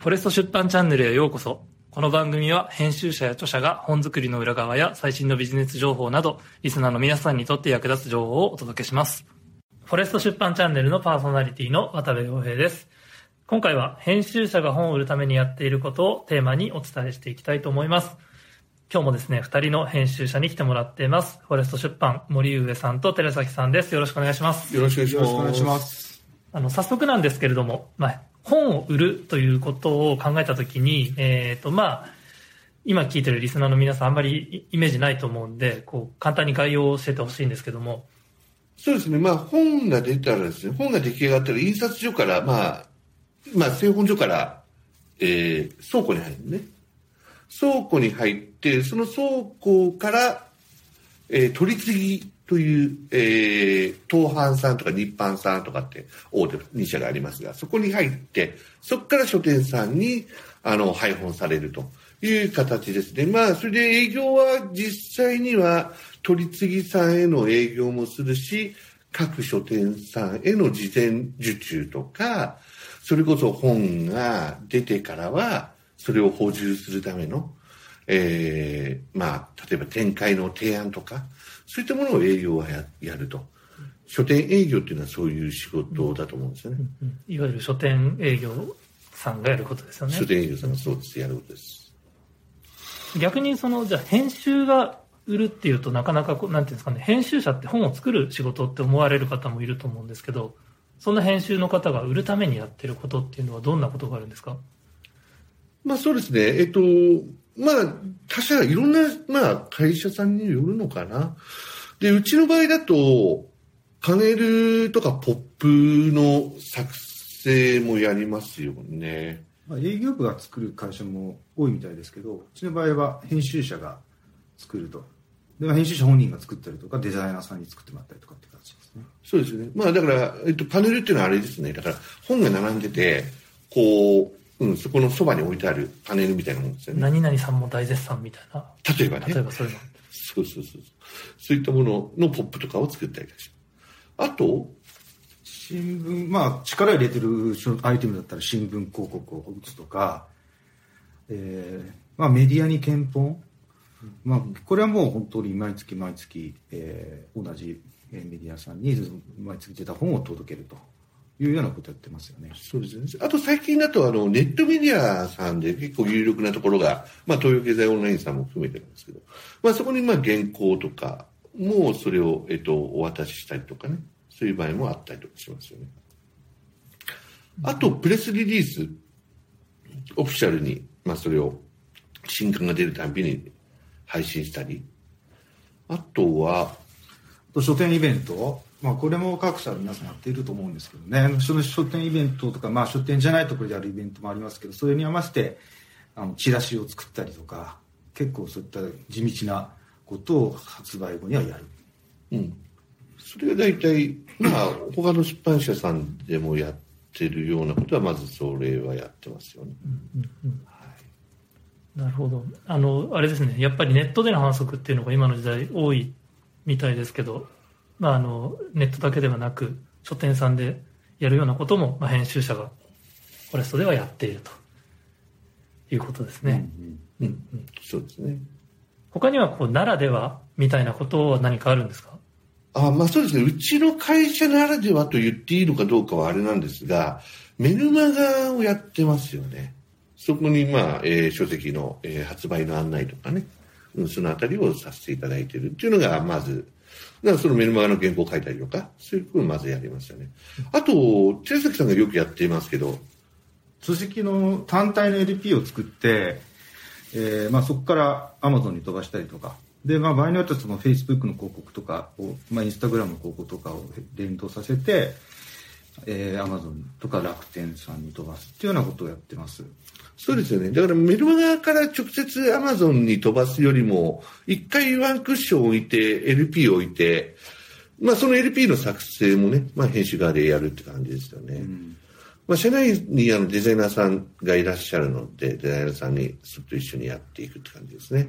フォレスト出版チャンネルへようこそ。この番組は編集者や著者が本作りの裏側や最新のビジネス情報など、リスナーの皆さんにとって役立つ情報をお届けします。フォレスト出版チャンネルのパーソナリティの渡部洋平です。今回は編集者が本を売るためにやっていることをテーマにお伝えしていきたいと思います。今日もですね、二人の編集者に来てもらっています。フォレスト出版森上さんと寺崎さんです。よろしくお願いします。よろしくお願いします。あの、早速なんですけれども、まあ、本を売るということを考えたときに、えっ、と、まあ、今聞いてるリスナーの皆さんあんまりイメージないと思うんで、こう、簡単に概要を教えてほしいんですけども、そうですね。まあ、本が出たらですね、本が出来上がったら、印刷所から、まあ、まあ、製本所から、えー、倉庫に入るね。倉庫に入って、その倉庫から、えー、取り次ぎという、えー、東販さんとか日販さんとかって大手2社がありますが、そこに入って、そこから書店さんに、あの、配本されるという形ですね。まあ、それで営業は実際には、取り次ぎさんへの営業もするし、各書店さんへの事前受注とか、それこそ本が出てからは、それを補充するための、えー、まあ、例えば展開の提案とか、そういったものを営業はややると。書店営業っていうのはそういう仕事だと思うんですよね。うんいわゆる書店営業さんがやることですよね。書店営業さんはそうです、やることです。逆にその、じゃあ編集が売るっていうとなかなかこう、なんていうんですかね、編集者って本を作る仕事って思われる方もいると思うんですけど、そんな編集の方が売るためにやってることっていうのはどんなことがあるんですか？まあそうですね。えっと、まあ、他社、いろんな、まあ、会社さんによるのかな。で、うちの場合だと、パネルとかポップの作成もやりますよね。まあ、営業部が作る会社も多いみたいですけど、うちの場合は編集者が作ると。で、まあ編集者本人が作ったりとか、デザイナーさんに作ってもらったりとかって形ですね。そうですね。まあだから、えっと、パネルっていうのはあれですね。だから、本が並んでて、こう、うん、そこのそばに置いてあるパネルみたいなもんですよね。何々さんも大絶賛みたいな。例えばね。例えばそういうの。そうそうそう。そういったもののポップとかを作ったりし。あと、新聞、まあ、力入れてるアイテムだったら新聞広告を打つとか、えーまあ、メディアに検本、まあ、これはもう本当に毎月毎月、えー同じえーメディアさんに毎月出た本を届けるというようなことをやってますよね。そうですね。あと最近だと、あの、ネットメディアさんで結構有力なところが、まあ、東洋経済オンラインさんも含めてるんですけど、まあ、そこにまあ、原稿とか、もうそれを、えっと、お渡ししたりとかね、そういう場合もあったりとかしますよね。あと、プレスリリース、オフィシャルに、まあ、それを、新刊が出るたびに配信したり、あとは、書店イベント、まあ、これも各社皆さんやっていると思うんですけどねその書店イベントとか、まあ、書店じゃないところでやるイベントもありますけどそれに合わせてあのチラシを作ったりとか結構そういった地道なことを発売後にはやるうん。それが大体、まあ、他の出版社さんでもやってるようなことは、まずそれはやってますよね。なるほど。あの、あれですね、やっぱりネットでの反則っていうのが今の時代多いみたいですけど、まあ、あの、ネットだけではなく、書店さんでやるようなことも、まあ、編集者がフォレストではやっているということですね。うん。そうですね。他には、こう、ならではみたいなことは何かあるんですか？あまあそうですね。うちの会社ならではと言っていいのかどうかはあれなんですが、メルマガをやってますよね。そこに、まあ、えー書籍の、えー発売の案内とかね、うん、そのあたりをさせていただいているっていうのが、まず、だからそのメルマガの原稿を書いたりとか、そういうことをまずやりますよね。あと、寺崎さんがよくやっていますけど、書籍の単体の LP を作って、えーまあ、そこから Amazon に飛ばしたりとかで、まあ、場合によってはその Facebook の広告とかを、まあ、Instagram の広告とかを連動させて、えー、Amazon とか楽天さんに飛ばすっていうようなことをやってます。そうですよね。だからメルマガから直接 Amazon に飛ばすよりも、一回ワンクッション置いて、LP を置いて、まあその LP の作成もね、まあ編集側でやるって感じですよね。まあ社内にあのデザイナーさんがいらっしゃるので、デザイナーさんにずっと一緒にやっていくって感じですね。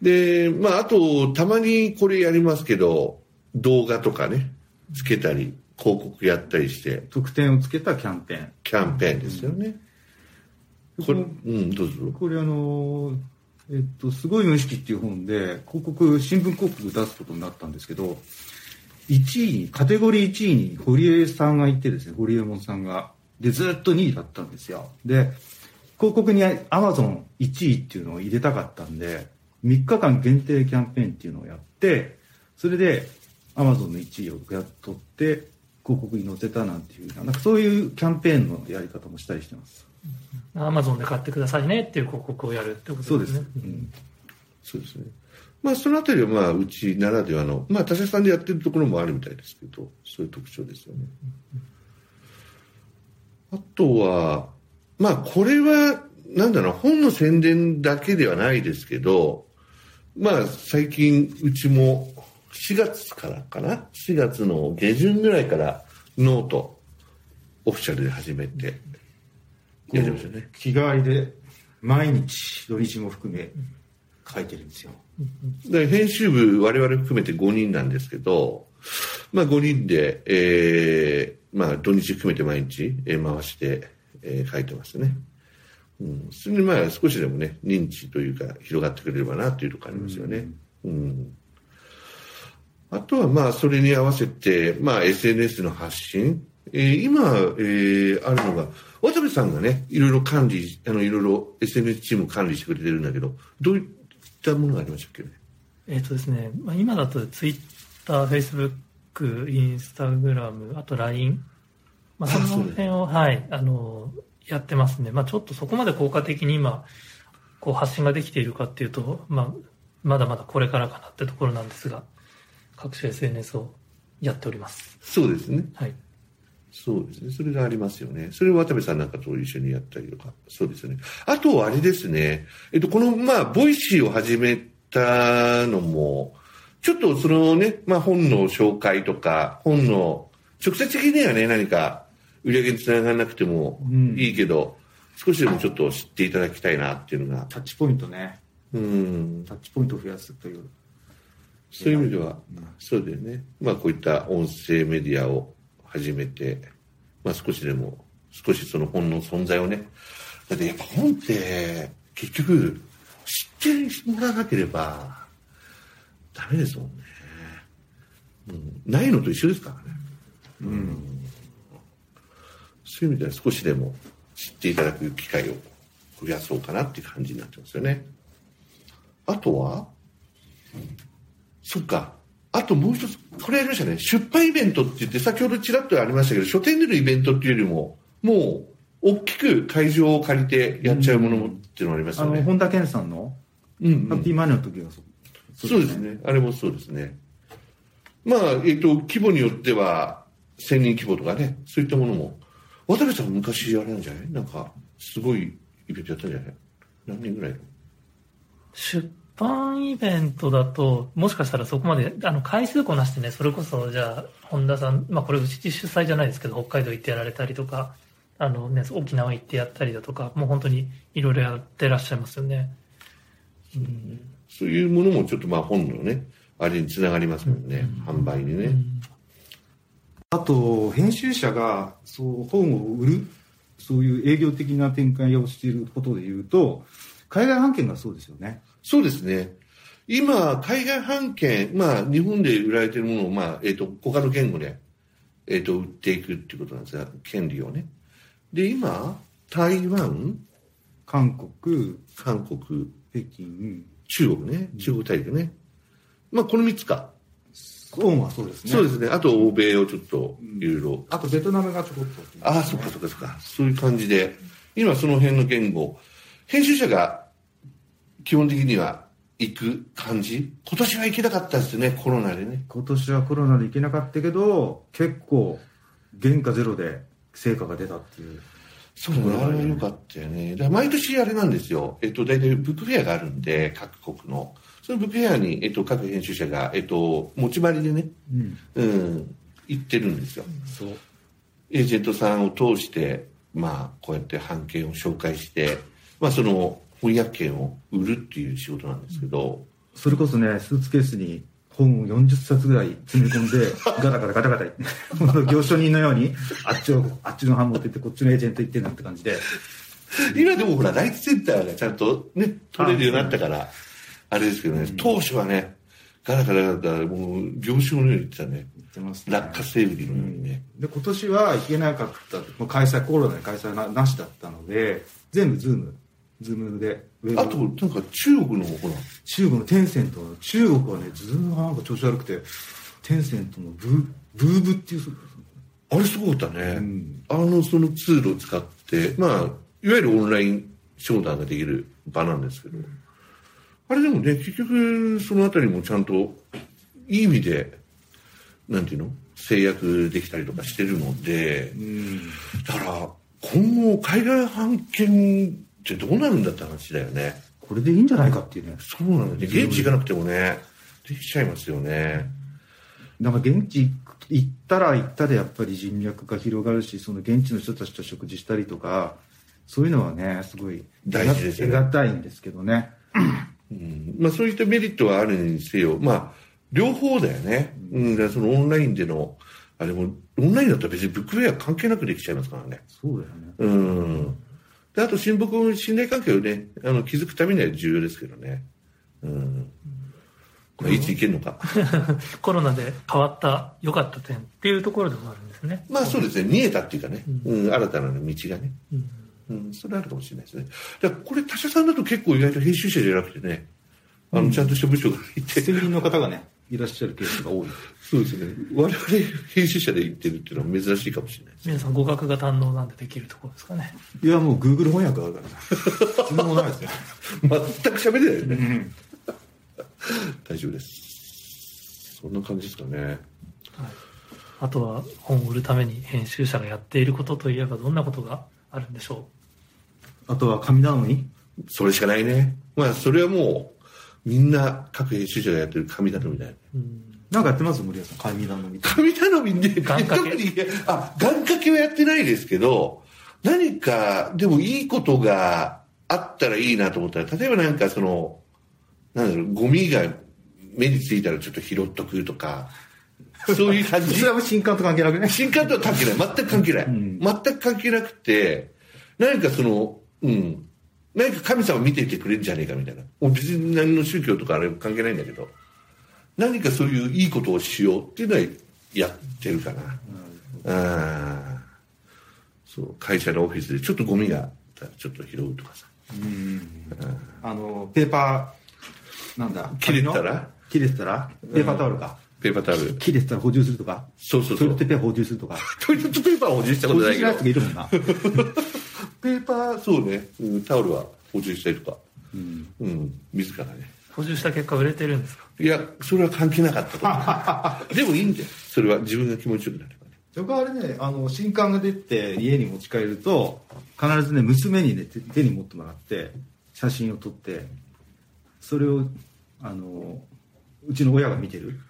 で、まああと、たまにこれやりますけど、動画とかね、つけたり、広告やったりして、特典をつけたキャンペーン。キャンペーンですよね。これ、うん、どうぞ。これあの、えっと、すごい無意識っていう本で、広告、新聞広告出すことになったんですけど、1位に、カテゴリー1位に堀江さんがいてですね、堀江門さんが。で、ずっと2位だったんですよ。で、広告にアマゾン1位っていうのを入れたかったんで、3日間限定キャンペーンっていうのをやって、それでアマゾンの1位をやっとって、広告に載せたなんていう、なんかそういうキャンペーンのやり方もしたりしてます。アマゾンで買ってくださいねっていう広告をやるってことですね。そうです。うんそうですね。まあ、そのあたりは、まあ、うちならではの、まあ、他社さんでやってるところもあるみたいですけど、そういう特徴ですよね。あとは、まあ、これは、なんだろう、本の宣伝だけではないですけど、まあ、最近、うちも、4月からかな ?4 月の下旬ぐらいから、ノート、オフィシャルで始めて、やりましたね。日替わりで毎日土日も含め書いてるんですよで編集部我々含めて5人なんですけど、まあ5人で、えー、まあ土日含めて毎日、えー回して、えー書いてますね。うん。それにまあ少しでもね、認知というか広がってくれればなというところありますよね。うん。あとはまあそれに合わせて、まあ SNS の発信。えー今、えーあるのが、渡部さんがね、いろいろ管理、あの、いろいろ SNS チームを管理してくれてるんだけど、どういったものがありましたっけ？ね。えっ、とですね、まあ、今だとツイッター、フェイスブック、インスタグラム、あと LINE、まあ、その辺を、はい、あの、やってますね。まあ、ちょっとそこまで効果的に今、こう発信ができているかっていうと、まあ、まだまだこれからかなってところなんですが、各種 SNS をやっております。そうですね。はい。そうですね。それがありますよね。それを渡部さんなんかと一緒にやったりとか。そうですよね。あと、あれですね。えっと、この、まあ、ボイシーを始めたのも、ちょっとそのね、まあ、本の紹介とか、本の、直接的にはね、何か売り上げにつながらなくてもうんいいけど、少しでもちょっと知っていただきたいなっていうのが、タッチポイントねうん、タッチポイントを増やすというそういう意味では、そうだよね。まあこういった音声メディアを始めて、まあ少しでも、少しその本の存在をね。だってやっぱ本って、結局、知ってもらわなければ、ダメですもんね。うん、ないのと一緒ですからね。うん。そういう意味では少しでも知っていただく機会を増やそうかなっていう感じになってますよね。あとは、そっか。あともう一つ、これやりましたね。出版イベントって言って、先ほどちらっとありましたけど、書店でのイベントっていうよりも、もう、大きく会場を借りてやっちゃうものもっていうのがありますあのよね。本田健さんのうんうんハッピーマネーの時はそうそうですね。あれもそうですね。まあ、えっ、と、規模によっては、1000人規模とかね、そういったものも。渡部さん昔あれなんじゃない？なんか、すごいイベントやったんじゃない？何人ぐらいの？出版イベントだと、もしかしたらそこまで、あの、回数こなしてね、それこそ、じゃあ、本田さん、まあこれうち主催じゃないですけど、北海道行ってやられたりとか、あのね、沖縄行ってやったりだとか、もう本当にいろいろやってらっしゃいますよね。そういうものもちょっとまあ本のね、あれにつながりますもんね、販売にね。あと編集者がそう本を売るそういう営業的な展開をしていることでいうと海外版権がそうですよねそうですね。今、海外版権、まあ、日本で売られてるものを、まあ、えっ、と、他の言語で、えっ、と、売っていくっていうことなんですが、権利をね。で、今、台湾、韓国韓国、北京中国ね、中国大陸ね。まあ、この3つか。オはそうですねそうですね。あと、欧米をちょっと、いろいろ。あとベトナムがちょこっとああ、そっかそっかそっか。そういう感じで、今その辺の言語、編集者が基本的には行く感じ？今年は行けなかったですね、コロナでね。今年はコロナで行けなかったけど結構原価ゼロで成果が出たっていうそうね、あれは良かったよね。だ毎年あれなんですよ。えっと、大体ブックフェアがあるんで、各国の。そのブックフェアに、えっと、各編集者が、えっと、持ち回りでね、うんうん、行ってるんですよ。そうエージェントさんを通して、まあ、こうやって版権を紹介して、まあ、その翻訳権を売るっていう仕事なんですけど、それこそねスーツケースに本を40冊ぐらい詰め込んで ガタガタガタガタ本当行商人のようにあっちをあっちの版持ってってこっちのエージェント行ってなんて感じで。今でもほら、ライトセンターがちゃんとね、取れるようになったから、あれですけどね、当初はね、ガラガラガラもう、行商のように言ってたね。言ってますね。落花生売りのようにね。で今年は行けなかったもう開催コロナで開催ななしだったので全部ズームズームで。あと、なんか中国のほら、中国のテンセント中国はねズームがなんか調子悪くてテンセントの VooV っていうあれすごかったね。ん。あの、そのツールを使って、まあ、いわゆるオンライン商談ができる場なんですけど、あれでもね、結局、そのあたりもちゃんと、いい意味で、なんていうの？制約できたりとかしてるので、だから、今後、海外版権ってどうなるんだって話だよね。これでいいんじゃないかっていうねそうなんだよね。現地行かなくてもね、できちゃいますよね。だから現地行ったら行ったでやっぱり人脈が広がるしその現地の人たちと食事したりとかそういうのはねすごい大事ですよね得難いんですけどねうんまあそういったメリットはあるにせよ、まあ、両方だよね。うん、だからそのオンラインでの、あれも、オンラインだったら別にブックウェア関係なくできちゃいますからね。そうだよねうん。で、あと親睦、信頼関係をね、あの、築くためには重要ですけどね。うん。まあ、いつ行けるのか。コロナで変わった良かった点っていうところでもあるんですね。まあそうですね、見えたっていうかね、うん、新たな道がね。うんうん、それあるかもしれないですね。だからこれ他社さんだと結構意外と編集者じゃなくてね、あの、ちゃんとした部署がいて、責任の方がねいらっしゃるケースが多いそうですね。我々編集者で行ってるっていうのは珍しいかもしれないです。皆さん語学が堪能なんでできるところですかね。いやもう Google 翻訳あるからそんなもないですよ全く喋れないよね。大丈夫です。そんな感じですかね。はい、あとは本を売るために編集者がやっていることといえばどんなことがあるんでしょあとは神頼み？それしかないね。まあ、それはもう、みんな各編集者がやってる神頼みだよね。う、うん、なんかやってます？森谷さん神頼み神頼みね、特に、あ、願掛けはやってないですけど、何か、でもいいことがあったらいいなと思ったら、例えばなんかその、なんだろう、ゴミが目についたらちょっと拾っとくとか、そういう感じ それ。は新刊と関係なくね新刊とは関係ない。全く関係ない。ん全く関係なくて、何かその、うん。何か神様見ていてくれるんじゃねえかみたいな。もう別に何の宗教とかあれ関係ないんだけど、何かそういういいことをしようっていうのはやってるかな。あー。そう、会社のオフィスでちょっとゴミがあったらちょっと拾うとかさ。あのペーパーなんだ？切れてたら？切れてたら？ペーパータオルか、ペーパータオル。切れてたら補充するとか？そうそうそう。トイレットペーパー補充するとかトイレットペーパーを補充したこと補ないけど。充しないやつ。がいるもんな ペーパー、そうね、うんタオルは補充したりとか。うんうん、自らね。補充した結果売れてるんですか？いや、それは関係なかったと。でもいいんだよ。それは自分が気持ちよくなればね。僕はあれねあの新刊が出て家に持ち帰ると必ずね娘にね手手に持ってもらって写真を撮ってそれをあのうちの親が見てる、うん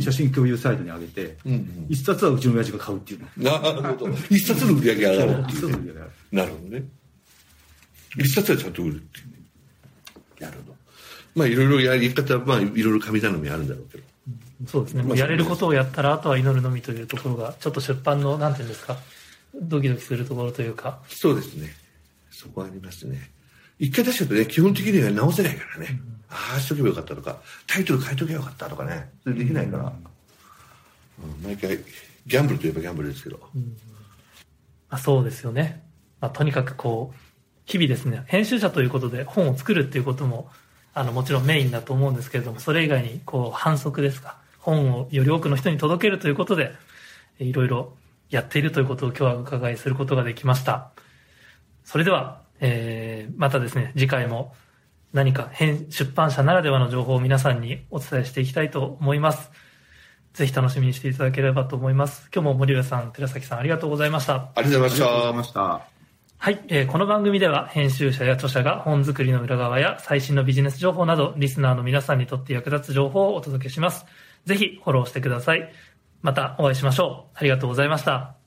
写真共有サイトに上げて、うんうん一冊はうちの親父が買うっていうのなるほど。一冊の売り上げが上がるって一いう、ね。冊の売り上げが上がるなるほどね。一冊はちゃんと売るっていうね。なるほど。まあいろいろやり方は、まあいろいろ神頼みあるんだろうけど。そうですね、やれることをやったらあとは祈るのみというところがちょっと出版のなんていうんですかドキドキするところというかそうですね。そこはありますね。一回出しちゃうとね、基本的には直せないからね。ああしとけばよかったとか、タイトル変えとけばよかったとかね。それできないから。うん毎回、ギャンブルといえばギャンブルですけど。あそうですよね、まあ、とにかくこう日々ですね編集者ということで本を作るっていうこともあのもちろんメインだと思うんですけれどもそれ以外にこう反則ですか本をより多くの人に届けるということでえいろいろやっているということを今日はお伺いすることができましたそれでは、えーまたですね次回も何か編出版社ならではの情報を皆さんにお伝えしていきたいと思いますぜひ楽しみにしていただければと思います今日も森浦さん寺崎さんありがとうございましたありがとうございましたありがとうござい。ましたはい、えーこの番組では編集者や著者が本作りの裏側や最新のビジネス情報などリスナーの皆さんにとって役立つ情報をお届けします。ぜひフォローしてください。またお会いしましょう。ありがとうございました。